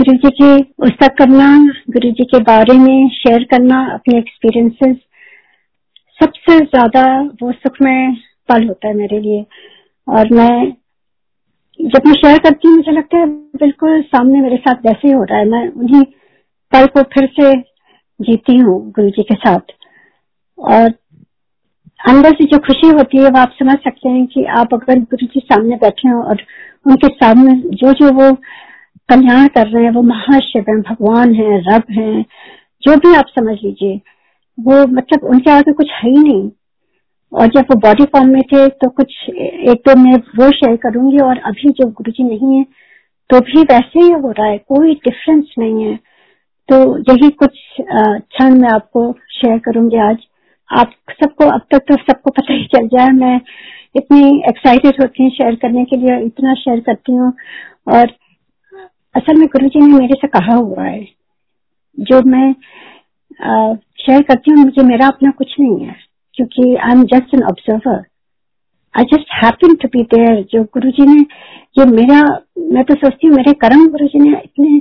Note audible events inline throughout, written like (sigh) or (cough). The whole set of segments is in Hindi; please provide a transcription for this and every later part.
गुरु जी की पुस्तक करना गुरु जी के बारे में शेयर करना, अपने एक्सपीरियंसेस सबसे ज़्यादा वो सुखमय पल होता है मेरे लिए। और मैं जब मैं शेयर करती हूँ, मुझे लगता है बिल्कुल सामने मेरे साथ वैसे ही हो रहा है। मैं उन्हीं पल को फिर से जीती हूँ गुरु जी के साथ। और अंदर से जो खुशी होती है, वो आप समझ सकते हैं कि आप अगर गुरु जी सामने बैठे हो और उनके सामने जो जो वो कल्याण कर रहे हैं, वो महाशिव है, भगवान है, रब है, जो भी आप समझ लीजिए, वो मतलब उनके आगे कुछ है ही नहीं। और जब वो बॉडी फॉर्म में थे तो कुछ एक तो मैं वो शेयर करूँगी और अभी जो गुरु जी नहीं है तो भी वैसे ही हो रहा है, कोई डिफरेंस नहीं है। तो यही कुछ क्षण मैं आपको शेयर करूँगी आज। आप सबको, अब तक तो सबको पता ही चल जाए मैं इतनी एक्साइटेड होती हूँ शेयर करने के लिए इतना शेयर करती हूँ। और असल में गुरु जी ने मेरे से कहा हुआ है। जो मैं शेयर करती हूँ, मुझे मेरा अपना कुछ नहीं है, क्योंकि I am just an observer I just happen to be there जो गुरु जी ने ये मेरा, मैं तो सोचती हूँ, मेरे कर्म गुरु जी ने इतने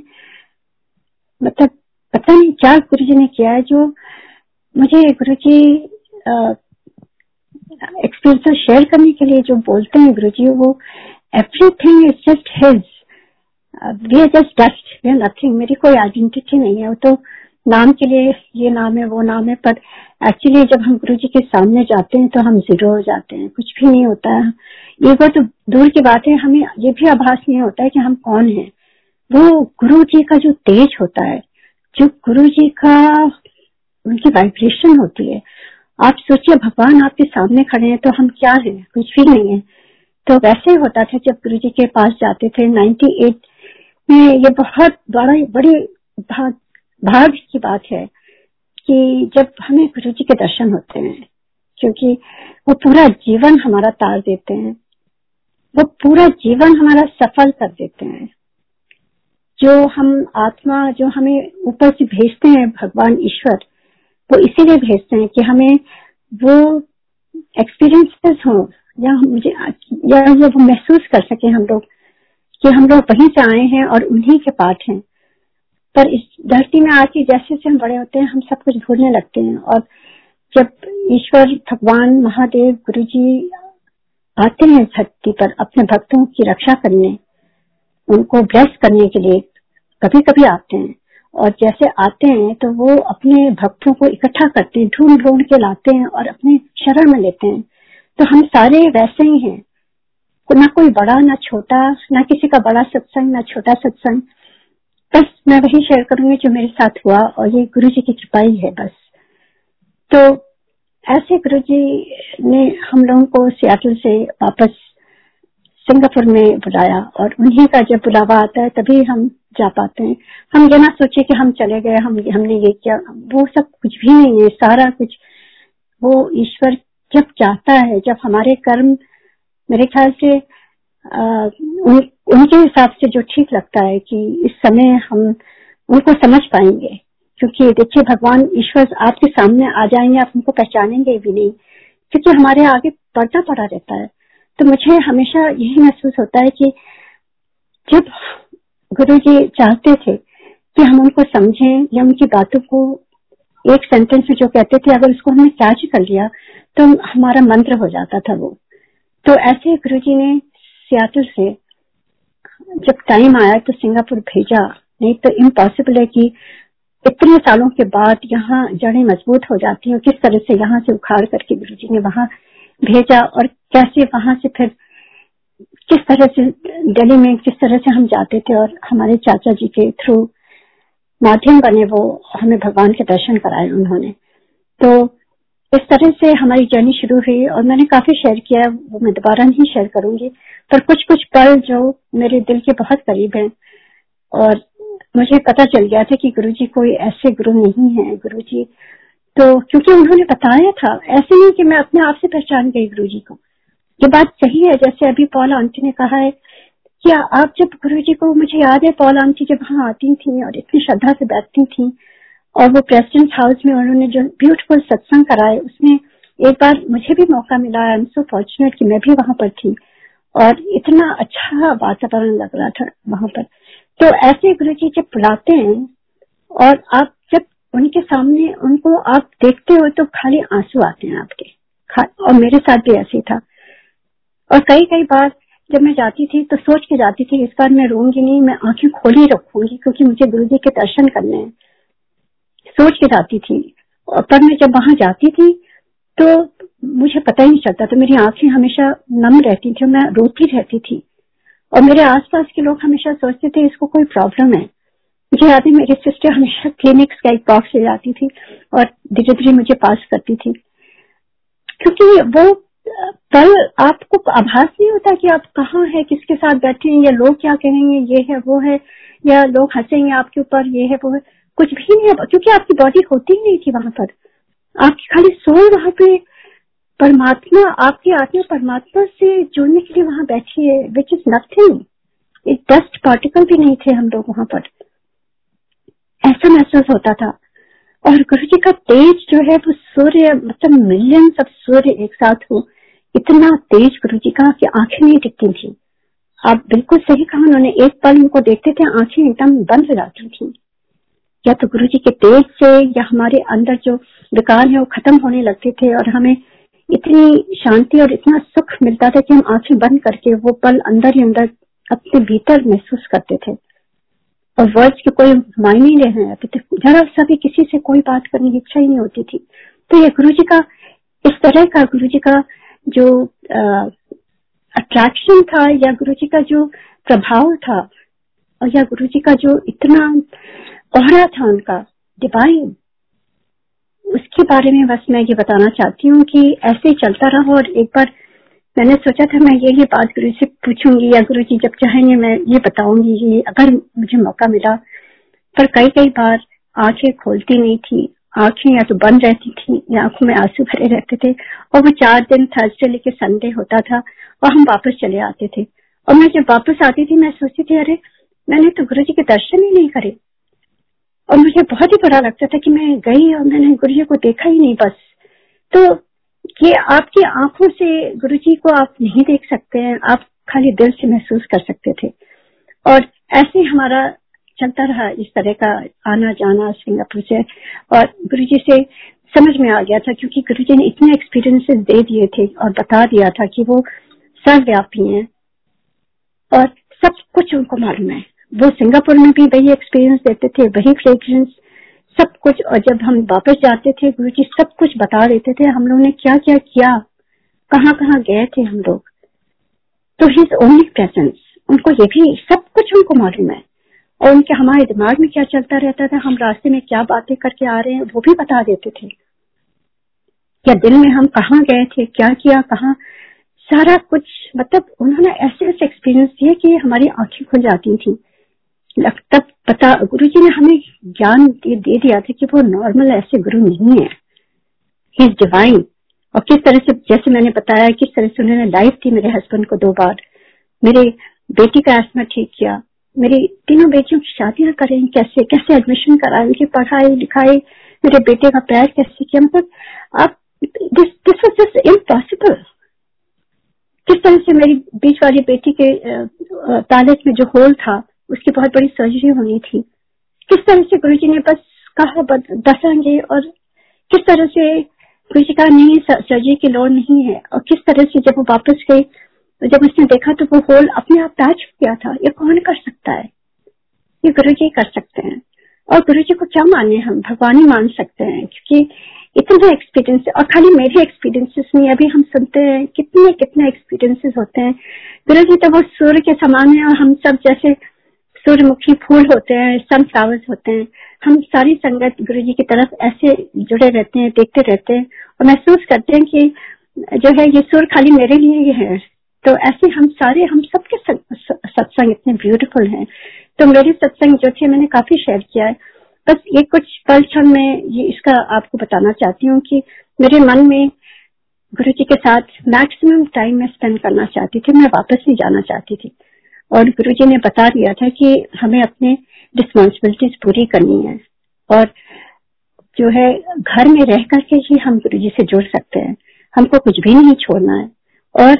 मतलब पता नहीं क्या गुरु जी ने किया है, जो मुझे गुरु जी एक्सपीरियंस शेयर करने के लिए जो बोलते हैं गुरु जी वो everything is just his we just dust we nothing मेरी कोई आइडेंटिटी नहीं है। वो तो नाम के लिए ये नाम है, वो नाम है, पर एक्चुअली जब हम गुरु जी के सामने जाते हैं तो हम ज़ीरो हो जाते हैं। कुछ भी नहीं होता। है ये वो तो दूर की बात है, हमें ये भी आभास नहीं होता है कि हम कौन हैं। वो गुरु जी का जो तेज होता है, जो गुरु जी का उनकी वाइब्रेशन होती है। आप सोचिए, भगवान आपके सामने खड़े हैं तो हम क्या हैं? कुछ भी नहीं है। तो वैसे ही होता था जब गुरु जी के पास जाते थे 98 में ये बहुत बड़ा, बड़ी भाग भाग की बात है कि जब हमें गुरु जी के दर्शन होते हैं, क्योंकि वो पूरा जीवन हमारा तार देते हैं, वो पूरा जीवन हमारा सफल कर देते हैं। जो हम आत्मा, जो हमें ऊपर से भेजते हैं भगवान ईश्वर, वो इसीलिए भेजते हैं कि हमें वो एक्सपीरियंसेस हो, या मुझे, या वो महसूस कर सके हम लोग कि हम लोग वहीं से आए हैं और उन्हीं के पाठ हैं। पर इस धरती में आके जैसे जैसे हम बड़े होते हैं, हम सब कुछ भूलने लगते हैं। और जब ईश्वर, भगवान, महादेव गुरु जी आते हैं धरती पर अपने भक्तों की रक्षा करने, उनको ब्लेस करने के लिए कभी कभी आते हैं। और जैसे आते हैं तो वो अपने भक्तों को इकट्ठा करते हैं ढूंढ ढूंढ के लाते हैं और अपने शरण में लेते हैं। तो हम सारे वैसे ही हैं। ना कोई बड़ा, ना छोटा, ना किसी का बड़ा सत्संग, ना छोटा सत्संग। बस मैं वही शेयर करूँगी जो मेरे साथ हुआ और ये गुरु जी की कृपा ही है बस। तो ऐसे गुरु जी ने हम लोगों को सियाटल से वापस सिंगापुर में बुलाया और उन्हीं का जब बुलावा आता है तभी हम जा पाते हैं। हम ये ना सोचे कि हम चले गए, हम, हमने ये किया, वो सब कुछ भी नहीं है, सारा कुछ। वो ईश्वर जब चाहता है, जब हमारे कर्म मेरे ख्याल से उन, उनके हिसाब से जो ठीक लगता है कि इस समय हम उनको समझ पाएँगे। क्योंकि देखिए भगवान ईश्वर आपके सामने आ जाएँगे आप उनको पहचानेंगे भी नहीं। क्योंकि हमारे आगे पर्दा पड़ा रहता है। तो मुझे हमेशा यही महसूस होता है कि जब गुरु जी चाहते थे कि हम उनको समझें या उनकी बातों को एक सेंटेंस में जो कहते थे अगर उसको हमने कैच कर लिया तो हमारा मंत्र हो जाता था वो। तो ऐसे गुरु जी ने सियाटल से, जब टाइम आया तो सिंगापुर भेजा। नहीं तो इम्पॉसिबल है कि इतने सालों के बाद यहाँ जड़ें मज़बूत हो जाती हैं किस तरह से यहाँ से उखाड़ करके गुरु जी ने वहाँ भेजा और कैसे वहाँ से फिर किस तरह से दिल्ली में किस तरह से हम जाते थे और हमारे चाचा जी के थ्रू माध्यम बने वो हमें भगवान के दर्शन कराए उन्होंने। तो इस तरह से हमारी जर्नी शुरू हुई और मैंने काफ़ी शेयर किया, वो मैं दोबारा नहीं शेयर करूँगी, पर कुछ कुछ पल जो मेरे दिल के बहुत करीब हैं और मुझे पता चल गया था कि गुरुजी कोई ऐसे गुरु नहीं है, गुरुजी। तो क्योंकि उन्होंने बताया था, ऐसे नहीं कि मैं अपने आप से पहचान गई गुरु जी को। ये बात सही है, जैसे अभी पौल आंटी ने कहा है कि आप जब गुरु जी को, मुझे याद है पौल आंटी जब वहाँ आती थी और इतनी श्रद्धा से बैठती थी और वो प्रेसिडेंट हाउस में उन्होंने जो ब्यूटीफुल सत्संग कराए, उसमें एक बार मुझे भी मौका मिला आई एम सो फॉर्चुनेट कि मैं भी वहाँ पर थी। और इतना अच्छा वातावरण लग रहा था वहाँ पर। तो ऐसे गुरु जी जब बुलाते हैं और आप जब उनके सामने उनको आप देखते हो तो खाली आँसू आते हैं आपके। और मेरे साथ भी ऐसे था। और कई कई बार जब मैं जाती थी तो सोच के जाती थी, इस बार मैं रोऊँगी नहीं, मैं आँखें खोली रखूँगी क्योंकि मुझे गुरु जी के दर्शन करने हैं। सोच के जाती थी पर मैं जब वहाँ जाती थी तो मुझे पता ही नहीं चलता तो मेरी आँखें हमेशा नम रहती थी मैं रोती रहती थी। और मेरे आसपास के लोग हमेशा सोचते थे, इसको कोई प्रॉब्लम है। मुझे याद है, मेरी सिस्टर हमेशा क्लिनिक्स का एक बॉक्स ले जाती थी और धीरे धीरे मुझे पास करती थी। क्योंकि वो, पल आपको आभास नहीं होता कि आप कहाँ है, किसके साथ बैठे हैं, या लोग क्या कहेंगे, ये है, वो है, या लोग हंसेंगे आपके ऊपर, ये है, वो है। कुछ भी नहीं है, क्योंकि आपकी बॉडी होती ही नहीं थी वहाँ पर। आपकी खाली सोल वहाँ पे, परमात्मा, आपकी आत्मा परमात्मा से जुड़ने के लिए वहाँ बैठी है विच इज़ नथिंग एक डस्ट पार्टिकल भी नहीं थे हम लोग वहाँ पर। ऐसा महसूस होता था। और गुरु जी का तेज जो है, वो सूर्य मतलब मिलियन ऑफ़ सूर्य एक साथ हो इतना तेज गुरु जी का कि आँखें नहीं दिखती थी। आप बिल्कुल सही कहा उन्होंने, एक पल उनको देखते थे, आँखें एकदम बंद हो जाती थी। या तो गुरु जी के तेज से या हमारे अंदर जो विकार है वो खत्म होने लगते थे और हमें इतनी शांति और इतना सुख मिलता था कि हम आँखें बंद करके वो पल अंदर ही अंदर अपने भीतर महसूस करते थे। और वर्ड्स के कोई मायने नहीं रहे जरा सा भी किसी से कोई बात करने की इच्छा ही नहीं होती थी। तो ये गुरु जी का, इस तरह का गुरु जी का जो अट्रैक्शन था या गुरु जी का जो प्रभाव था और या गुरु जी का जो इतना ओहरा था उनका डिवाइन उसके बारे में बस मैं ये बताना चाहती हूँ कि ऐसे चलता रहा और एक बार मैंने सोचा था मैं ये ये बात गुरु से पूछूँगी या गुरु जी जब चाहेंगे मैं ये बताऊँगी ये अगर मुझे मौका मिला, पर कई कई बार आँखें खोलती नहीं थी, आँखें या तो बंद रहती थी, या आँखों में आँसू भरे रहते थे, और वो चार दिन थर्सडे लेके संडे होता था, और हम वापस चले आते थे। और मैं जब वापस आती थी, मैं सोचती थी, अरे, मैंने तो गुरु जी के दर्शन ही नहीं करे। और मुझे बहुत ही बुरा लगता था कि मैं गई और मैंने गुरु को देखा ही नहीं बस। तो ये आपकी आँखों से गुरु जी को आप नहीं देख सकते हैं, आप खाली दिल से महसूस कर सकते थे। और ऐसे हमारा चलता रहा इस तरह का आना जाना सिंगापुर से और गुरु जी से समझ में आ गया था क्योंकि गुरु जी ने इतने एक्सपीरियंसेस दे दिए थे और बता दिया था कि वो सर्वव्यापी हैं और सब कुछ उनको मालूम है। वो सिंगापुर में भी वही एक्सपीरियंस देते थे, वही फ्रेग्रेंस सब कुछ। और जब हम वापस जाते थे, गुरु जी सब कुछ बता देते थे, हम लोग ने क्या क्या किया, कहाँ कहाँ गए थे हम लोग। तो हिज ओनली प्रेजेंस उनको ये भी सब कुछ उनको मालूम है। और उनके, हमारे दिमाग में क्या चलता रहता था, हम रास्ते में क्या बातें करके आ रहे हैं, वो भी बता देते थे। या दिन में हम कहाँ गए थे, क्या किया, कहाँ, सारा कुछ मतलब उन्होंने ऐसे ऐसे एक्सपीरियंस दिए कि हमारी आँखें खुल जाती थी। तब पता गुरु जी ने हमें ज्ञान दे, दिया था कि वो नॉर्मल ऐसे गुरु नहीं है। ही इज़ डिवाइन और किस तरह से जैसे मैंने बताया किस तरह से उन्होंने लाइफ दी मेरे हस्बैंड को दो बार। मेरे बेटी का एस्मा ठीक किया। मेरी तीनों बेटियों की शादियाँ करें कैसे कैसे एडमिशन कराए उनकी पढ़ाई लिखाई मेरे बेटे का प्यार कैसे किया। मतलब आप this this was just impossible किस तरह से मेरी बीच वाली बेटी के पैलेस में जो होल था उसकी बहुत बड़ी सर्जरी होनी थी। किस तरह से गुरु जी ने बस कहा दसेंगे और किस तरह से गुरु जी का नहीं सर्जरी की लोड़ नहीं है और किस तरह से जब वो वापस गए, जब उसने देखा तो वो होल अपने आप पैच हो गया था। ये कौन कर सकता है? ये गुरु जी कर सकते हैं। और गुरु जी को क्या माने हम? भगवान ही मान सकते हैं, क्योंकि इतना एक्सपीरियंस और खाली मेरे एक्सपीरियंसेस नहीं, अभी हम सुनते हैं कितने कितने एक्सपीरियंसेस होते हैं। गुरु जी तो वो सूर्य के समान है और हम सब जैसे सूर्यमुखी फूल होते हैं सनफ्लावर्स होते हैं। हम सारी संगत गुरु जी की तरफ़ ऐसे जुड़े रहते हैं, देखते रहते हैं और महसूस करते हैं कि जो है ये सुर खाली मेरे लिए ही है। तो ऐसे हम सारे, हम सबके सत्संग इतने ब्यूटीफुल हैं। तो मेरे सत्संग जो थे मैंने काफ़ी शेयर किया है। बस ये कुछ पल क्षण में ये इसका आपको बताना चाहती हूँ कि मेरे मन में गुरु जी के साथ मैक्सिमम टाइम में स्पेंड करना चाहती थी, मैं वापस नहीं जाना चाहती थी। और गुरु जी ने बता दिया था कि हमें अपने रिस्पॉन्सिबिलिटीज पूरी करनी है। और जो है, घर में रह करके ही हम गुरु जी से जुड़ सकते हैं। हमको कुछ भी नहीं छोड़ना है। और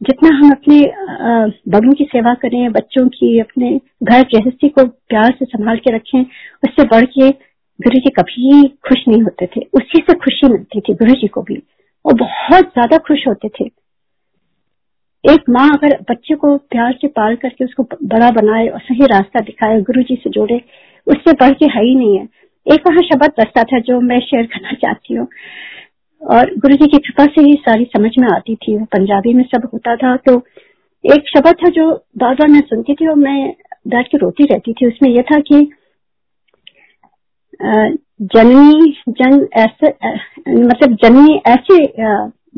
जितना हम अपने बड़ों की सेवा करें, बच्चों की, अपने घर गृहस्थी को प्यार से संभाल के रखें, उससे बढ़ के गुरु जी कभी खुश नहीं होते थे। उसी से खुशी मिलती थी गुरु जी को भी। वो बहुत ज़्यादा खुश होते थे। एक माँ अगर बच्चे को प्यार से पाल करके उसको बड़ा बनाए और सही रास्ता दिखाए गुरु जी से जोड़े, उससे बढ़ के है ही नहीं है। एक वहाँ शब्द बसता था जो मैं शेयर करना चाहती हूँ। और गुरु जी की कृपा से ही सारी समझ में आती थी। पंजाबी में सब होता था। तो एक शब्द था जो बार बार मैं सुनती थी और मैं बैठ के रोती रहती थी। उसमें यह था कि जननी, जन ऐसे मतलब जननी ऐसे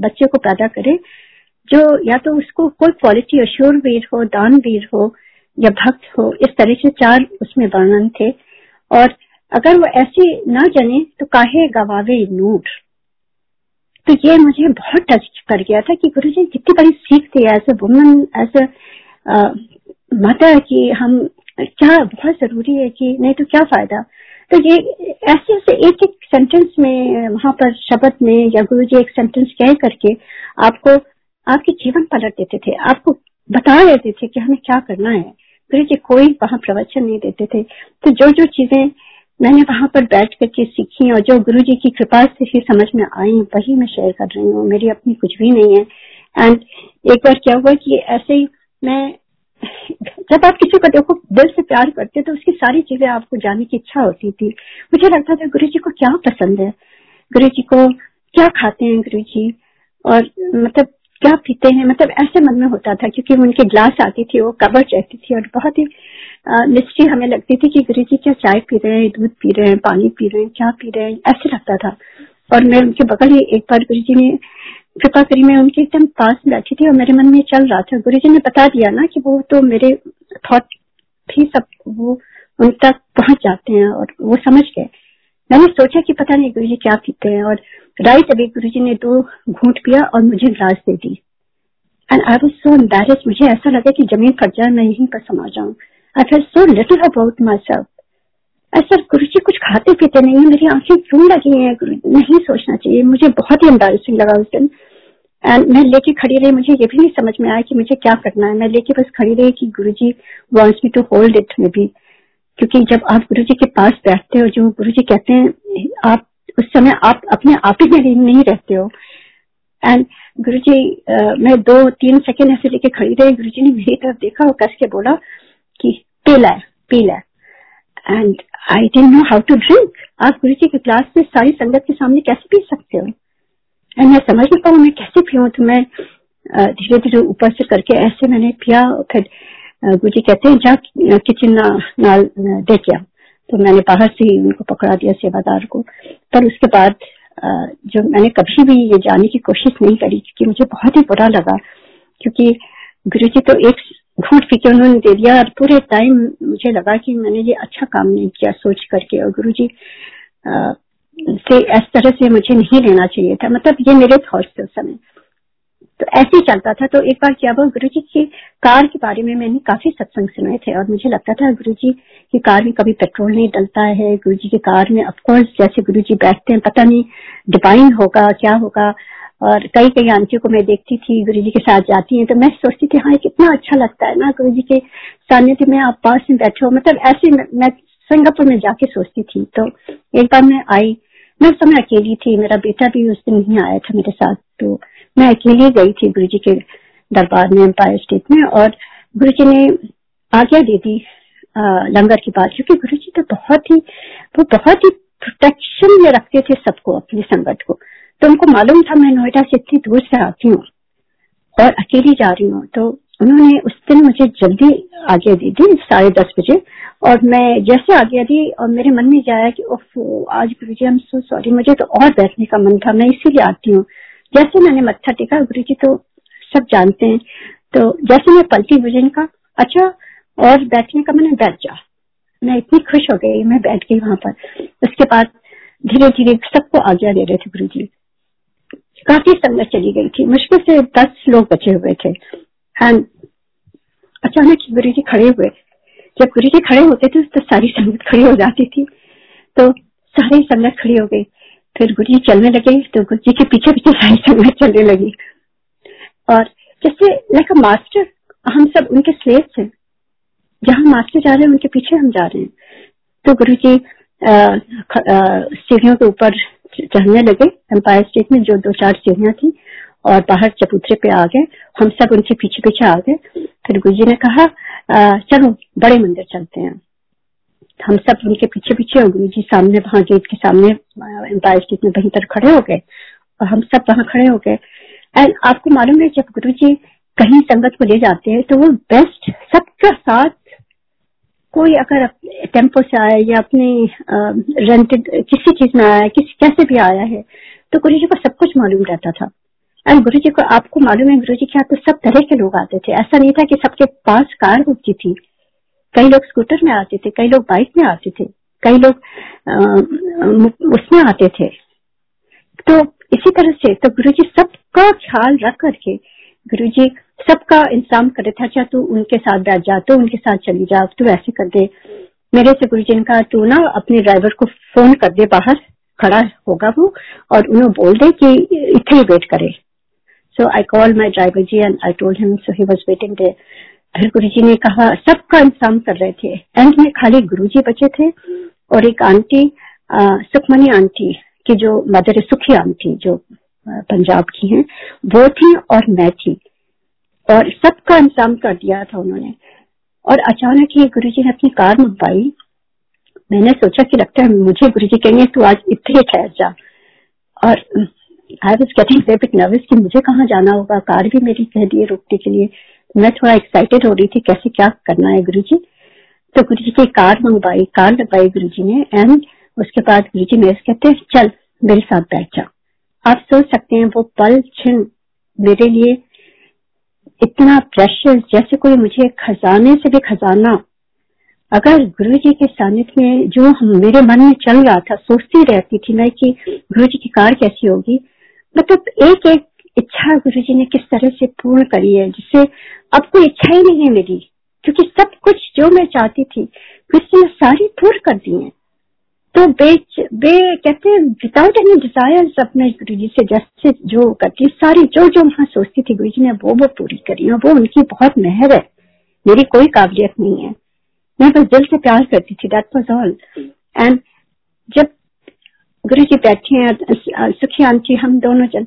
बच्चे को पैदा करे जो या तो उसको कोई क्वालिटी अश्योर वीर हो दान वीर हो या भक्त हो, इस तरह से चार उसमें वर्णन थे। और अगर वो ऐसे ना जने तो काहे गवावे नूर? तो ये मुझे बहुत टच कर गया था कि गुरु जी कितनी बड़ी सीख थी as a woman as a mother कि हम क्या, बहुत ज़रूरी है कि नहीं तो क्या फ़ायदा? तो ये ऐसे ऐसे एक एक सेंटेंस में, वहाँ पर शब्द में या गुरु जी एक सेंटेंस कह करके आपको आपके जीवन पलट देते थे। आपको बता देते थे कि हमें क्या करना है। गुरु जी कोई वहाँ प्रवचन नहीं देते थे। तो जो जो चीज़ें मैंने वहाँ पर बैठ करके सीखी और जो गुरु जी की कृपा से ही समझ में आई, वही मैं शेयर कर रही हूँ। मेरी अपनी कुछ भी नहीं है। एंड एक बार क्या हुआ कि ऐसे ही मैं (laughs) जब आप किसी को देखो, दिल से प्यार करते तो उसकी सारी चीज़ें आपको जानने की इच्छा होती थी। मुझे लगता था, गुरु जी को क्या पसंद है? गुरु जी को क्या खाते हैं गुरु जी? और मतलब क्या पीते हैं? मतलब ऐसे मन में होता था, क्योंकि उनके ग्लास आती थी, वो कवर चाहती थी, और बहुत ही मिस्ट्री हमें लगती थी कि गुरु जी क्या चाय पी रहे हैं, दूध पी रहे हैं, पानी पी रहे हैं, क्या पी रहे हैं, ऐसे लगता था। और मैं उनके बगल ही एक बार गुरु जी ने कृपा करी, मैं उनके एकदम पास बैठी थी और मेरे मन में चल रहा था। गुरु जी ने बता दिया ना कि वो तो मेरे थॉट भी सब वो उन तक पहुँच जाते हैं और वो समझ गए। मैंने सोचा कि पता नहीं गुरु जी क्या पीते हैं और राइट अभी गुरु जी ने दो घूट पिया और मुझे ग्लास दे दी। And I was so embarrassed मुझे ऐसा लगा कि ज़मीन फट जाए मैं यहीं पर समा जाऊँ। I fell so little about my myself guru ji कुछ खाते पीते नहीं है, मेरी आँखें क्यों लगी हैं? नहीं सोचना चाहिए, मुझे बहुत ही एम्बेसिंग लगा उस दिन। एंड मैं लेके खड़ी रही, मुझे ये भी नहीं समझ में आया कि मुझे क्या करना है। मैं लेके बस खड़ी रही कि guru ji wants me to hold it maybe क्योंकि जब आप गुरु जी के पास बैठते हो, जो गुरु जी कहते हैं, आप उस समय आप अपने आप ही में नहीं रहते हो। एंड गुरु जी मैं दो, तीन सेकेंड ऐसे लेके खड़ी रही। गुरु जी ने मेरी तरफ़ देखा और कस के बोला कि पीला पीला and I didn't know how to drink आप गुरु जी के क्लास में सारी संगत के सामने कैसे पी सकते हो? एंड मैं समझ नहीं पाऊ, मैं कैसे पीऊँ तो मैं धीरे धीरे ऊपर से करके ऐसे मैंने पिया फिर गुरु जी कहते हैं जा किचन नाल दे क्या तो मैंने बाहर से ही उनको पकड़ा दिया सेवादार को। पर उसके बाद जो मैंने कभी भी ये जाने की कोशिश नहीं करी, क्योंकि मुझे बहुत ही बुरा लगा, क्योंकि गुरु जी तो एक घूट पी के उन्होंने दे दिया और पूरे टाइम मुझे लगा कि मैंने ये अच्छा काम नहीं किया सोच करके। और गुरु जी से इस तरह से मुझे नहीं लेना चाहिए था। मतलब ये मेरे थॉट्स थे उस समय। तो ऐसे ही चलता था। तो एक बार क्या हुआ गुरु जी की कार के बारे में मैंने काफ़ी सत्संग सुने थे और मुझे लगता था गुरु जी की कार में कभी पेट्रोल नहीं डलता है। गुरु जी की कार में अफकोर्स जैसे गुरु जी बैठते हैं, पता नहीं डिवाइन होगा, क्या होगा। और कई कई आंटियों को मैं देखती थी गुरु जी के साथ जाती हैं तो मैं सोचती थी हाँ कितना अच्छा लगता है ना गुरु जी के सानिध्य में आप पास में बैठे। मतलब ऐसे मैं सिंगापुर में जाके सोचती थी। तो एक बार मैं आई, मैं उस समय अकेली थी, मेरा बेटा भी उस दिन नहीं आया था मेरे साथ तो मैं अकेली गई थी गुरु जी के दरबार में एम्पायर स्टेट में, और गुरु जी ने आज्ञा दे दी लंगर की बात क्योंकि गुरु जी तो बहुत ही, वो बहुत ही प्रोटेक्शन में रखते थे सबको, अपनी संगत को। तो उनको मालूम था मैं नोएडा से इतनी दूर से आती हूँ, और अकेली जा रही हूँ। तो उन्होंने उस दिन मुझे जल्दी आगे दे दी, साढ़े दस बजे, और मैं जैसे आगे दी, और मेरे मन में जाया कि, ओफ, आज गुरु जी सो सॉरी मुझे तो और बैठने का मन था, मैं इसीलिए आती हूँ। जैसे मैंने मत्था टेका गुरु जी तो सब जानते हैं। तो जैसे मैं पलटी भजन का अच्छा और बैठने का मैंने बैठ जा। मैं इतनी खुश हो गई, मैं बैठ गई वहाँ पर। उसके बाद धीरे धीरे सबको आज्ञा दे रहे थे गुरु जी काफ़ी संगत चली गई थी। मुश्किल से दस लोग बचे हुए थे। एंड अचानक गुरु जी खड़े हुए। जब गुरु जी खड़े होते थे तो सारी संगत खड़ी हो जाती थी। तो सारी संगत खड़ी हो गई। फिर गुरु जी चलने लगे तो गुरु जी के पीछे पीछे सारी संगत चलने लगी। और जैसे लाइक अ मास्टर हम सब उनके स्लेव थे जहाँ मास्टर जा रहे हैं उनके पीछे हम जा रहे हैं। तो गुरु जी सीढ़ियों के ऊपर चढ़ने लगे। एम्पायर स्टेट में जो दो चार सीढ़ियाँ थी और बाहर चबूतरे पे आ गए। हम सब उनके पीछे पीछे आ गए। फिर गुरु जी ने कहा आ, चलो बड़े मंदिर चलते हैं। हम सब उनके पीछे पीछे और गुरु जी सामने वहाँ गेट के सामने एम्पायर स्टेट में वहीं पर खड़े हो गए। और हम सब वहाँ खड़े हो गए। एंड आपको मालूम है, जब गुरु जी कहीं संगत को ले जाते हैं तो वो बेस्ट सबका साथ कोई अगर टेंपो से आया या अपने रेंटेड किसी चीज़ में आया, किसी, कैसे भी आया है तो गुरु जी को सब कुछ मालूम रहता था। एंड गुरु जी को आपको मालूम है गुरु जी के यहाँ तो सब तरह के लोग आते थे। ऐसा नहीं था कि सबके पास कार होती थी। कई लोग स्कूटर में आते थे, कई लोग बाइक में आते थे, कई लोग उसमें आते थे। तो इसी तरह से तो गुरु जी सबका ख्याल रख करके गुरु जी सबका इंतज़ाम कर रहे था अच्छा तू उनके साथ बैठ जा तो उनके साथ चली जा, तू ऐसे कर दे। मेरे से गुरु जी ने कहा, तू ना अपने ड्राइवर को फ़ोन कर दे, बाहर खड़ा होगा वो, और उन्हें बोल दे कि इतने वेट करे। So I call my driver ji and I told him so he was waiting there फिर गुरु जी ने कहा, सबका इंतज़ाम कर रहे थे। एंड में खाली गुरु जी बचे थे और एक आंटी सुखमनी आंटी की जो मदर सुखी आंटी जो पंजाब की हैं, वो थी और मैं थी। और सबका इंतज़ाम कर दिया था उन्होंने। और अचानक ही गुरु जी ने अपनी कार मंगवाई। मैंने सोचा कि लगता है मुझे गुरु जी कहेंगे, तू आज इतने ठहर जा। और आई वॉज़ गेटिंग नर्वस कि मुझे कहाँ जाना होगा। कार भी मेरी कह दी रोकने के लिए। मैं थोड़ा एक्साइटेड हो रही थी, कैसे क्या करना है गुरु जी तो गुरु जी की कार मंगवाई, कार लगवाई गुरु जी ने एंड उसके बाद गुरु जी मेरे कहते हैं, चल, मेरे साथ बैठ जा। आप सोच सकते हैं, वो पल छिन मेरे लिए इतना प्रेशर जैसे कोई मुझे खजाने से भी खजाना। अगर गुरु जी के सानिध्य में जो मेरे मन में चल रहा था, सोचती रहती थी मैं कि गुरु जी की कार कैसी होगी मतलब एक एक इच्छा गुरु जी ने किस तरह से पूर्ण करी है, जिससे अब कोई इच्छा ही नहीं है मेरी, क्योंकि सब कुछ जो मैं चाहती थी गुरु जी ने सारी पूर्ण कर दी है। तो बे बे, कहते हैं विदाउट एनी डिज़ायर अपने गुरु जी से जैसे जो करती, सारी जो जो वहाँ सोचती थी गुरु जी ने वो वो पूरी करी और वो उनकी बहुत मेहर है। मेरी कोई काबिलियत नहीं है। मैं बस दिल से प्यार करती थी दैट वॉज़ ऑल एंड जब गुरु जी बैठे हैं, सुखी आंटी, हम दोनों जन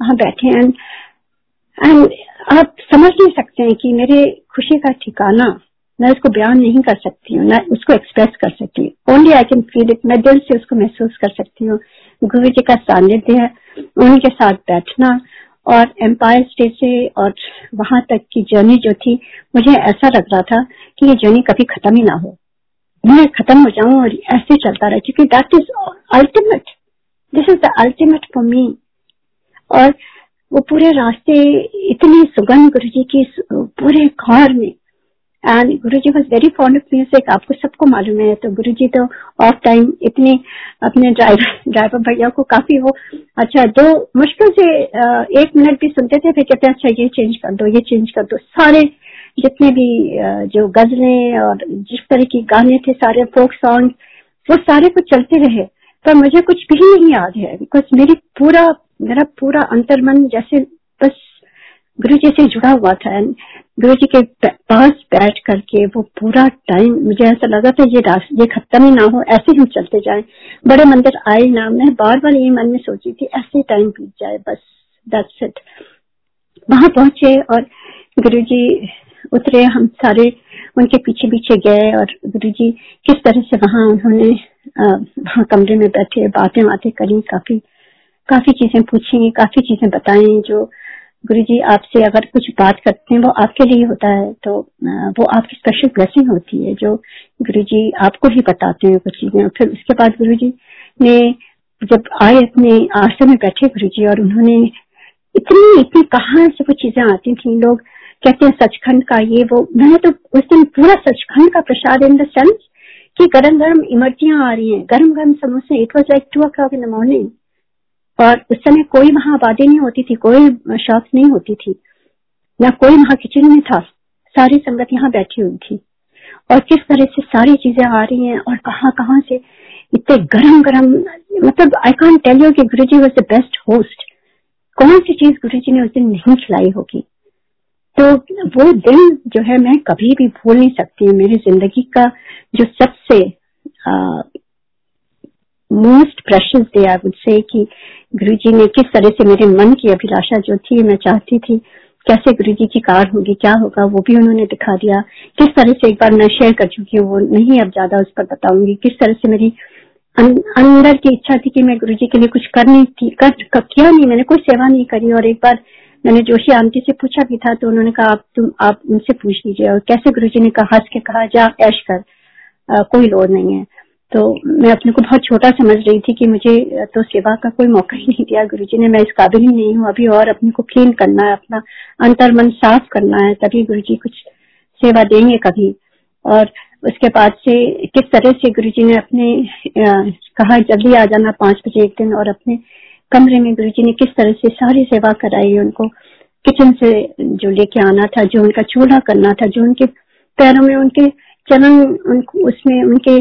वहाँ बैठे हैं एंड आप समझ नहीं सकते हैं कि मेरे खुशी का ठिकाना, मैं उसको बयान नहीं कर सकती हूँ ना उसको एक्सप्रेस कर सकती हूँ। Only I can feel it मैं दिल से उसको महसूस कर सकती हूँ। गुरु जी का सानिध्य है उनके साथ बैठना और एम्पायर स्टेज से और वहाँ तक की जर्नी जो थी, मुझे ऐसा लग रहा था कि ये जर्नी कभी खत्म ही ना हो। मैं खत्म हो जाऊँ और ऐसे चलता रहे, क्योंकि that is ultimate this is the ultimate for me और वो पूरे रास्ते इतनी सुगंध गुरु जी की, पूरे कार में। And Guru ji was very fond of music आपको सबको मालूम है तो गुरु जी तो ऑफ़ टाइम इतने अपने ड्राइवर ड्राइवर भैया को काफ़ी हो। अच्छा दो मुश्किल से एक मिनट भी सुनते थे, फिर कहते अच्छा ये चेंज कर दो, ये चेंज कर दो। सारे जितने भी जो गजलें और जिस तरह के गाने थे, सारे फोक सॉन्ग वो सारे कुछ चलते रहे। पर मुझे कुछ भी नहीं याद है। बिकॉज़ मेरी पूरा, मेरा पूरा अंतर्मन जैसे बस गुरु जी से जुड़ा हुआ था। गुरु जी के पास बैठ करके वो पूरा टाइम मुझे ऐसा लगा था ये ये खत्म ही ना हो, ऐसे हम चलते जाए। बड़े मंदिर आए ना, मैं बार बार ये मन में सोची थी, ऐसे टाइम बीत जाए, बस दैट्स इट वहाँ पहुँचे और गुरु जी उतरे, हम सारे उनके पीछे पीछे गए और गुरु जी, किस तरह से वहाँ उन्होंने वहाँ कमरे में बैठे, बातें बातें करी, काफ़ी काफ़ी चीज़ें पूछी, काफ़ी चीज़ें बताई जो गुरु जी आपसे अगर कुछ बात करते हैं, वो आपके लिए होता है तो वो आपकी स्पेशल ब्लेसिंग होती है जो गुरु जी आपको ही बताते हैं कुछ चीज़ें। फिर उसके बाद गुरु जी ने, जब आए अपने आश्रम में बैठे गुरु जी और उन्होंने इतनी इतनी कहा से वो चीज़ें आती थी, लोग कहते हैं सचखंड का ये वो, मैंने तो उस दिन पूरा सचखंड का प्रसाद इन द सेंस कि गरम गरम इमरतियाँ आ रही हैं गरम गरम समोसे it was like two o'clock in the morning और उस समय कोई वहाँ आबादी नहीं होती थी, कोई शॉप नहीं होती थी, ना कोई वहाँ किचन में था, सारी संगत यहाँ बैठी हुई थी। और किस तरह से सारी चीज़ें आ रही हैं और कहाँ कहाँ से इतने गरम गरम मतलब आई कॉन्ट टेल यू कि Guru ji was the best host कौन सी चीज़ गुरु जी ने उस दिन नहीं खिलाई होगी? तो वो दिन जो है मैं कभी भी भूल नहीं सकती हूँ। मेरी ज़िंदगी का जो सबसे most precious day I would say कि गुरु जी ने किस तरह से मेरे मन की अभिलाषा जो थी मैं चाहती थी कैसे गुरु जी की कार होगी क्या होगा वो भी उन्होंने दिखा दिया। किस तरह से एक बार मैं शेयर कर चुकी हूँ वो नहीं अब ज़्यादा उस पर बताऊँगी। किस तरह से मेरी अंदर की इच्छा थी कि मैं गुरु जी के लिए कुछ करनी थी कर, कर किया नहीं मैंने कोई सेवा नहीं करी और एक बार मैंने जोशी आंटी से पूछा भी था तो उन्होंने कहा आप तुम आप उनसे पूछ लीजिए और कैसे गुरु जी ने कहा हंस के कहा जा ऐश कर आ, कोई लोड नहीं है। तो मैं अपने को बहुत छोटा समझ रही थी कि मुझे तो सेवा का कोई मौका ही नहीं दिया गुरु जी ने। मैं इस काबिल ही नहीं हूँ। अभी और अपने को क्लीन करना है अपना अंतर मन साफ़ करना है तभी गुरु जी कुछ सेवा देंगे कभी। और उसके बाद से किस तरह से गुरु जी ने अपने आ, कहा जल्दी आ जाना पाँच बजे एक दिन और अपने कमरे में गुरु जी ने किस तरह से सारी सेवा कराई, उनको किचन से जो लेके आना था, जो उनका चूल्हा करना था, जो उनके पैरों में उनके चरण उनको उसमें उनके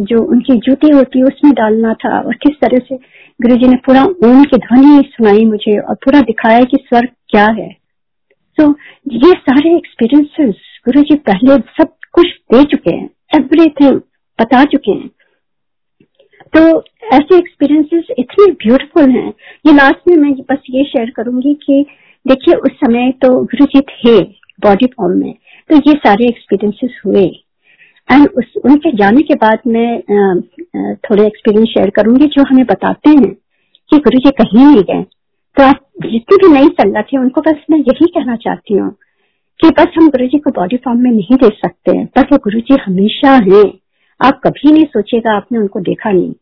जो उनकी जूती होती है, उसमें डालना था। और किस तरह से गुरु जी ने पूरा ओम की ध्वनि सुनाई मुझे और पूरा दिखाया कि स्वर्ग क्या है। तो ये सारे एक्सपीरियंसेस गुरु जी पहले सब कुछ दे चुके हैं एवरीथिंग बता चुके हैं। तो ऐसे एक्सपीरियंसेस इतने ब्यूटीफुल हैं। ये लास्ट में मैं बस ये शेयर करूँगी कि देखिए, उस समय तो गुरु जी थे बॉडी फॉर्म में तो ये सारे एक्सपीरियंसेस हुए। एंड उस, उनके जाने के बाद मैं थोड़े एक्सपीरियंस शेयर करूँगी जो हमें बताते हैं कि गुरु जी कहीं नहीं गए। तो आप जितनी भी नई संगत है, उनको बस मैं यही कहना चाहती हूँ कि बस हम गुरु जी को बॉडी फॉर्म में नहीं देख सकते। हैं बस वो गुरु जी हमेशा है। आप कभी नहीं सोचेगा आपने उनको देखा नहीं।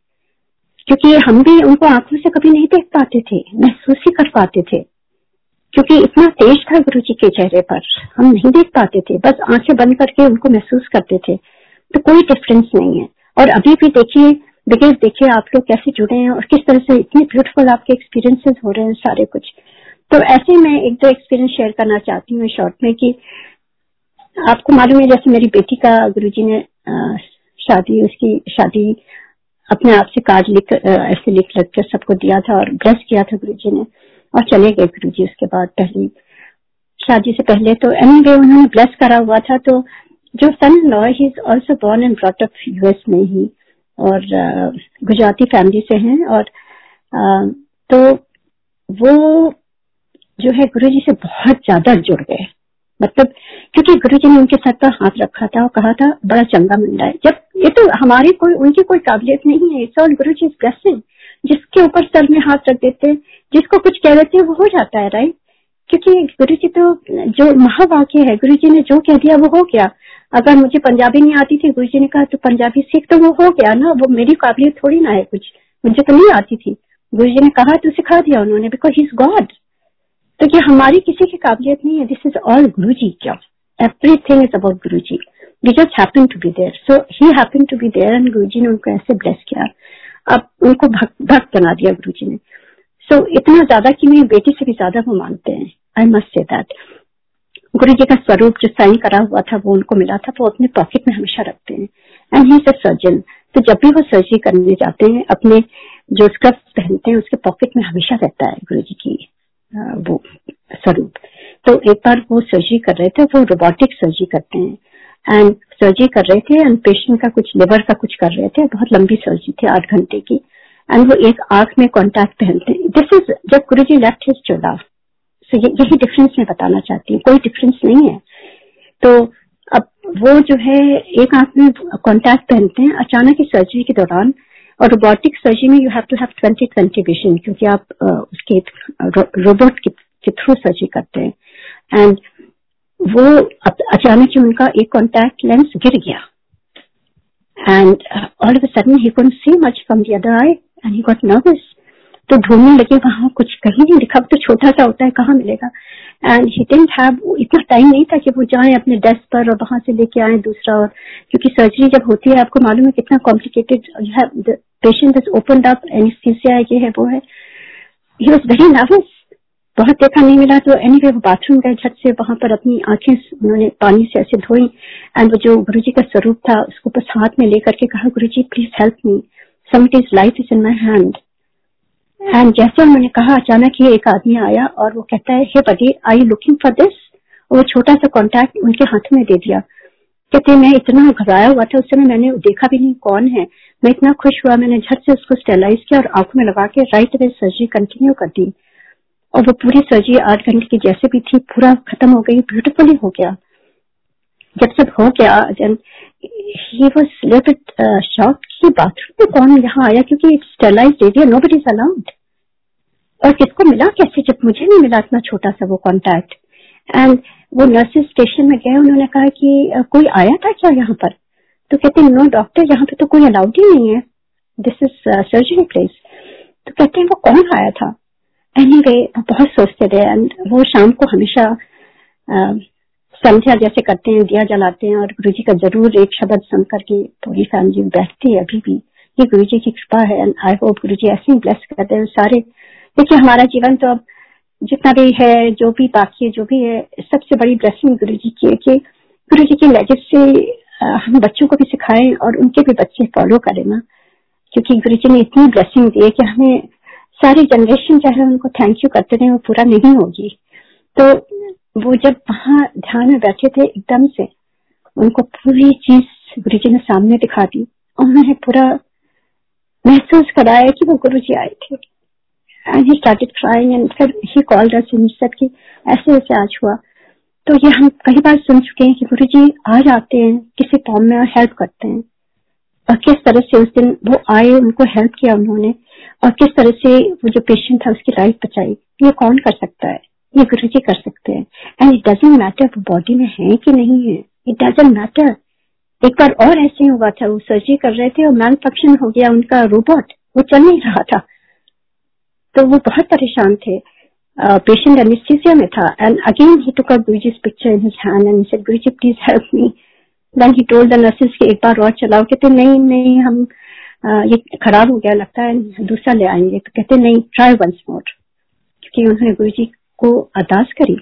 क्योंकि हम भी उनको आँखों से कभी नहीं देख पाते थे, महसूस ही कर पाते थे। क्योंकि इतना तेज था गुरु जी के चेहरे पर, हम नहीं देख पाते थे, बस आँखें बंद करके उनको महसूस करते थे। तो कोई डिफरेंस नहीं है। और अभी भी देखिए बिकॉज़ देखिए, आप लोग कैसे जुड़े हैं और किस तरह से इतने ब्यूटीफुल आपके एक्सपीरियंसेस हो रहे हैं सारे कुछ। तो ऐसे मैं एक दो एक्सपीरियंस शेयर करना चाहती हूँ शॉर्ट में कि आपको मालूम है, जैसे मेरी बेटी का गुरुजी ने शादी, उसकी शादी अपने आप से कार्ड लिख ऐसे लिख लिख कर सबको दिया था और ब्लेस किया था गुरु जी ने और चले गए गुरु जी उसके बाद पहली शादी से पहले। तो एनी वे उन्होंने ब्लेस करा हुआ था। तो जो son law he is also born and brought up US में ही और गुजराती फैमिली से हैं और तो वो जो है गुरु जी से बहुत ज़्यादा जुड़ गए। मतलब क्योंकि गुरु जी ने उनके सर पर हाथ रखा था और कहा था, बड़ा चंगा मुंडा है। जब ये तो हमारी कोई, उनकी कोई काबिलियत नहीं है it's all Guru ji blessing जिसके ऊपर सर में हाथ रख देते जिसको कुछ कह देते वो हो जाता है राइट क्योंकि गुरु जी तो जो महावाक्य है गुरु जी ने जो कह दिया, वो हो गया। अगर मुझे पंजाबी नहीं आती थी गुरु जी ने कहा तो पंजाबी सीख तो वो हो गया ना, वो मेरी काबिलियत थोड़ी ना है कुछ, मुझे तो नहीं आती थी। गुरु जी ने कहा तो सिखा दिया, उन्होंने बिकॉज़ ही इज़ गॉड तो हमारी किसी की काबिलियत नहीं है। This is all Guru ji job everything is about Guru ji we just happen to be there so he happen to be there and Guru ji ने उनको ऐसे ब्लेस किया। अब उनको भक्त बना दिया गुरु जी ने। सो so, इतना ज़्यादा कि मेरी बेटी से भी ज़्यादा वो मानते हैं। आई मस्ट से दैट गुरु जी का स्वरूप जो साइन करा हुआ था वो उनको मिला था वो अपने पॉकेट में हमेशा रखते हैं। एंड ही इज़ सर्जन तो जब भी वो सर्जरी करने जाते हैं अपने जो स्क्रफ पहनते हैं उसके पॉकेट में हमेशा रहता है गुरु जी की। वो स्वरूप। तो एक बार वो सर्जरी कर रहे थे, वो रोबोटिक सर्जरी करते हैं। एंड सर्जरी कर रहे थे एंड पेशेंट का कुछ लिवर का कुछ कर रहे थे। बहुत लंबी सर्जरी थी, आठ घंटे की। एंड वो एक आँख में कॉन्टैक्ट पहनते हैं। दिस इज़ जब गुरु जी लेफ़्ट हिज चोला सो यही डिफरेंस मैं बताना चाहती हूँ। कोई डिफरेंस नहीं है। तो अब वो जो है, एक आँख में कॉन्टैक्ट पहनते हैं। अचानक ही सर्जरी के दौरान और रोबोटिक सर्जरी में you have to have twenty twenty vision क्योंकि आप उसके रोबोट के, थ्रू सर्जरी करते हैं। एंड वो अचानक ही उनका एक कॉन्टैक्ट लेंस गिर गया। And all of sudden he couldn't see much from the other eye and he got nervous तो ढूँढने लगे, वहाँ कुछ कहीं नहीं दिखा। तो छोटा सा होता है, कहाँ मिलेगा? एंड ही डेंट हैव इतना टाइम नहीं था कि वो जाए अपने डेस्क पर और वहाँ से लेके आए दूसरा और, क्योंकि सर्जरी जब होती है, आपको मालूम है कितना complicated patient is open up anaesthesia ये है, वो है। ही वाज वेरी नर्वस बहुत देखा नहीं मिला तो एनी वे वो बाथरूम गए झट से, वहाँ पर अपनी आँखें उन्होंने पानी से ऐसे धोई। एंड वो जो गुरु जी का स्वरूप था, उसको बस हाथ में लेकर के कहा Guru ji please help me somebody's life is in my hand and जैसे उन्होंने कहा, अचानक ही एक आदमी आया और वो कहता है, hey buddy I looking for this वो छोटा सा कॉन्टैक्ट उनके हाथ में दे दिया। कहते मैं इतना घबराया हुआ था, उस समय मैंने देखा भी नहीं कौन है। मैं इतना खुश हुआ, मैंने झट से उसको स्टेलाइज किया और आँखों में लगा के राइट वे सर्जरी कंटिन्यू कर दी। और वो पूरी सर्जरी आठ घंटे की जैसे भी थी, पूरा खत्म हो गई ब्यूटिफुली हो गया। जब सब हो गया ही वाज लिटिल शॉक कि बाथरूम में कौन यहाँ आया क्योंकि it's sterilised area no but is allowed और किसको मिला? कैसे? जब मुझे नहीं मिला इतना छोटा सा वो कॉन्टैक्ट एंड वो नर्सेज स्टेशन में गए, उन्होंने कहा कि कोई आया था क्या यहाँ पर? तो कहते हैं नो डॉक्टर यहाँ पे तो कोई अलाउड ही नहीं है. दिस इज़ सर्जरी प्लेस तो कहते हैं, वो कौन आया था? एनी वे बहुत सोचते थे एंड वो शाम को हमेशा संध्या जैसे करते हैं दिया जलाते हैं और गुरु जी का ज़रूर एक शब्द सुन करके पूरी फैमिली बैठती है अभी भी। ये गुरु जी की कृपा है। एंड आई होप गुरु जी ऐसे ही ब्लेस करते हैं सारे। देखिए, हमारा जीवन तो अब जितना भी है, जो भी बाकी है, जो भी है, सबसे बड़ी ब्लेसिंग गुरु जी की है कि गुरु जी की लेजेट से हम बच्चों को भी सिखाएँ और उनके भी बच्चे फॉलो करें ना। क्योंकि गुरु जी ने इतनी ब्लेसिंग दी है कि हमें सारी जनरेशन चाहे उनको थैंक यू करते रहे, वो पूरा नहीं होगी। तो वो जब वहाँ ध्यान में बैठे थे एकदम से, उनको पूरी चीज़ गुरु जी ने सामने दिखा दी और उन्होंने पूरा महसूस कराया कि वो गुरु जी आए थे। And he started crying and फिर he called us and said कि ऐसे ऐसे आज हुआ। तो ये हम कई बार सुन चुके हैं कि गुरु जी आ जाते हैं, किसी फॉर्म में हेल्प करते हैं। और किस तरह से उस दिन वो आए, उनको हेल्प किया उन्होंने। और किस तरह से वो जो पेशेंट था उसकी लाइफ बचाई। ये कौन कर सकता है? ये गुरु जी कर सकते हैं। एंड इट डजेंट मैटर वो बॉडी में है कि नहीं है। इट डजेंट मैटर एक बार और ऐसे ही हुआ था। वो सर्जरी कर रहे थे और मैन फ़ंक्शन हो गया। उनका रोबोट वो चल नहीं रहा था। तो वो बहुत परेशान थे। पेशेंट एनेस्थीसिया में था। And again he took up Guruji's picture in his hand and said Guruji please help me then he told the nurses कि एक बार और चलाओ। कहते नहीं नहीं हम uh, ये खराब हो गया लगता है। दूसरा ले आएँगे। तो कहते नहीं ट्राई वंस मोर क्योंकि उन्होंने गुरुजी को अरदास करी।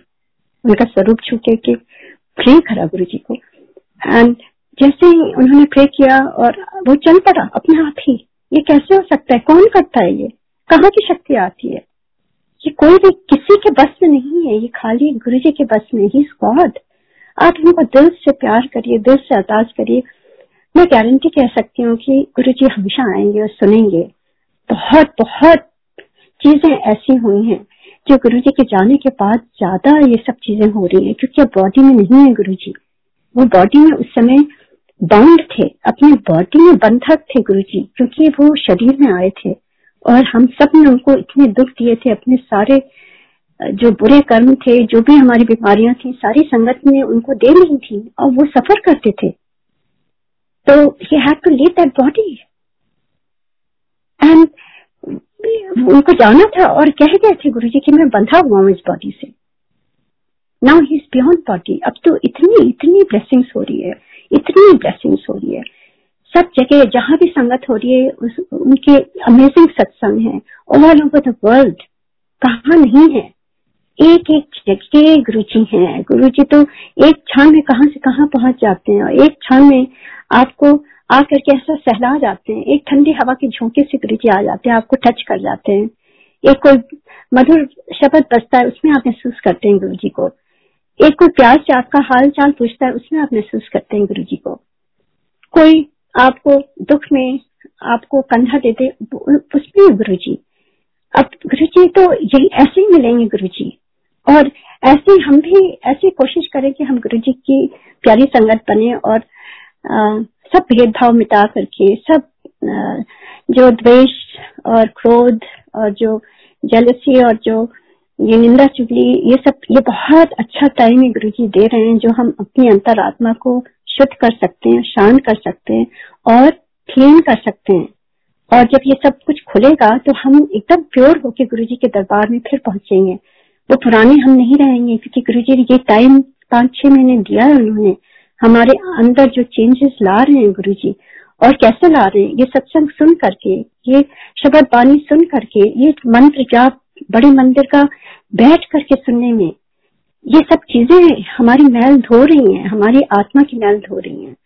उनका स्वरूप छू के प्रे करा गुरु जी को। एंड जैसे ही उन्होंने प्रे किया और वो चल पड़ा अपने आप ही, ये कैसे हो सकता है? कौन करता है ये? कहाँ की शक्ति आती है? ये कोई भी किसी के बस में नहीं है, ये खाली गुरु जी के बस में ही गॉड आप उनको दिल से प्यार करिए, दिल से अरदास करिए। मैं गारंटी कह सकती हूँ कि गुरु जी हमेशा आएँगे और सुनेंगे। बहुत बहुत चीज़ें ऐसी हुई हैं जो गुरु जी के जाने के बाद ज़्यादा ये सब चीज़ें हो रही है, क्योंकि अब बॉडी में नहीं है गुरु जी वो बॉडी में उस समय बाउंड थे, अपनी बॉडी में बंधक थे गुरु जी क्योंकि वो शरीर में आए थे। और हम सबने उनको इतने दुख दिए थे, अपने सारे जो बुरे कर्म थे, जो भी हमारी बीमारियाँ थी, सारी संगत ने उनको दे नहीं थी और वो सफ़र करते थे। तो he had to leave that body and उनको जाना था और कह गए थे गुरु जी की मैं बंधा हुआ हूँ इस बॉडी से। Now he is beyond body अब तो इतनी इतनी ब्लेसिंग्स हो रही है इतनी ब्लेसिंग्स हो रही है। सब जगह जहाँ भी संगत हो रही है उस, उनके अमेजिंग सत्संग है। ऑल ओवर द वर्ल्ड कहा नहीं है। एक एक जगह गुरु जी है। गुरु जी तो एक क्षण में कहा से कहा पहुँच जाते हैं और एक क्षण में आपको आकर के ऐसा सहला जाते हैं। एक ठंडी हवा के झोंके से गुरु जी आ जाते हैं आपको टच कर जाते हैं। एक कोई मधुर शब्द बजता है उसमें आप महसूस करते हैं गुरु जी को। एक कोई प्यार से आपका हाल चाल पूछता है उसमें आप महसूस करते हैं गुरु जी को। कोई आपको दुख में आपको कंधा देते उसमें गुरु जी अब गुरु जी तो यही ऐसे ही मिलेंगे गुरु जी और ऐसे हम भी ऐसी कोशिश करें कि हम गुरु जी की प्यारी संगत बने और आ, सब भेदभाव मिटा करके, सब जो द्वेष और क्रोध और जो जलसी और जो ये निंदा चुगली, ये सब, ये बहुत अच्छा टाइम गुरु जी दे रहे हैं, जो हम अपनी अंतरात्मा को शुद्ध कर सकते हैं, शांत कर सकते हैं और क्लीन कर सकते हैं। और जब ये सब कुछ खुलेगा तो हम एकदम प्योर होके गुरु जी के दरबार में फिर पहुँचेंगे। वो पुराने हम नहीं रहेंगे, क्योंकि गुरु जी ने ये टाइम पाँच छह महीने दिया है उन्होंने। हमारे अंदर जो चेंजेस ला रहे हैं गुरु जी और कैसे ला रहे हैं? ये सत्संग सुन करके, ये शब्द बानी सुन करके, ये मंत्र जाप, बड़े मंदिर का बैठ करके सुनने में, ये सब चीज़ें हमारी मैल धो रही हैं, हमारी आत्मा की मैल धो रही हैं।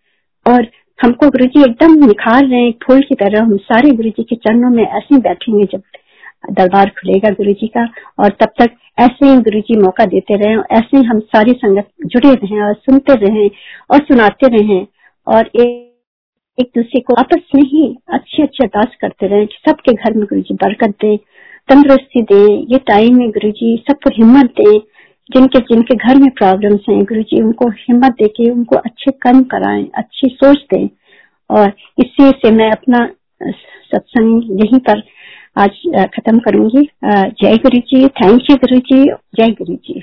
और हमको गुरु जी एकदम निखार रहे हैं फूल की तरह हम सारे गुरु जी के चरणों में ऐसे बैठेंगे जब दरबार खुलेगा गुरु जी का, और तब तक ऐसे ही गुरु जी मौका देते रहे ऐसे ही हम सारी संगत जुड़े रहें, और सुनते रहें, और सुनाते रहें, और एक एक दूसरे को आपस में ही अच्छे अच्छे अरदास करते रहे कि सबके घर में गुरु जी बरकत दे, तंदुरुस्ती दे, ये टाइम में गुरु जी सबको हिम्मत दे, जिनके जिनके घर में प्रॉब्लम्स हैं, गुरु जी उनको हिम्मत दे के उनको अच्छे कर्म कराएँ, अच्छी सोच दें, और इसी से मैं अपना सत्संग यहीं पर आज खत्म करूँगी। जय गुरु जी थैंक यू गुरु जी जय गुरु जी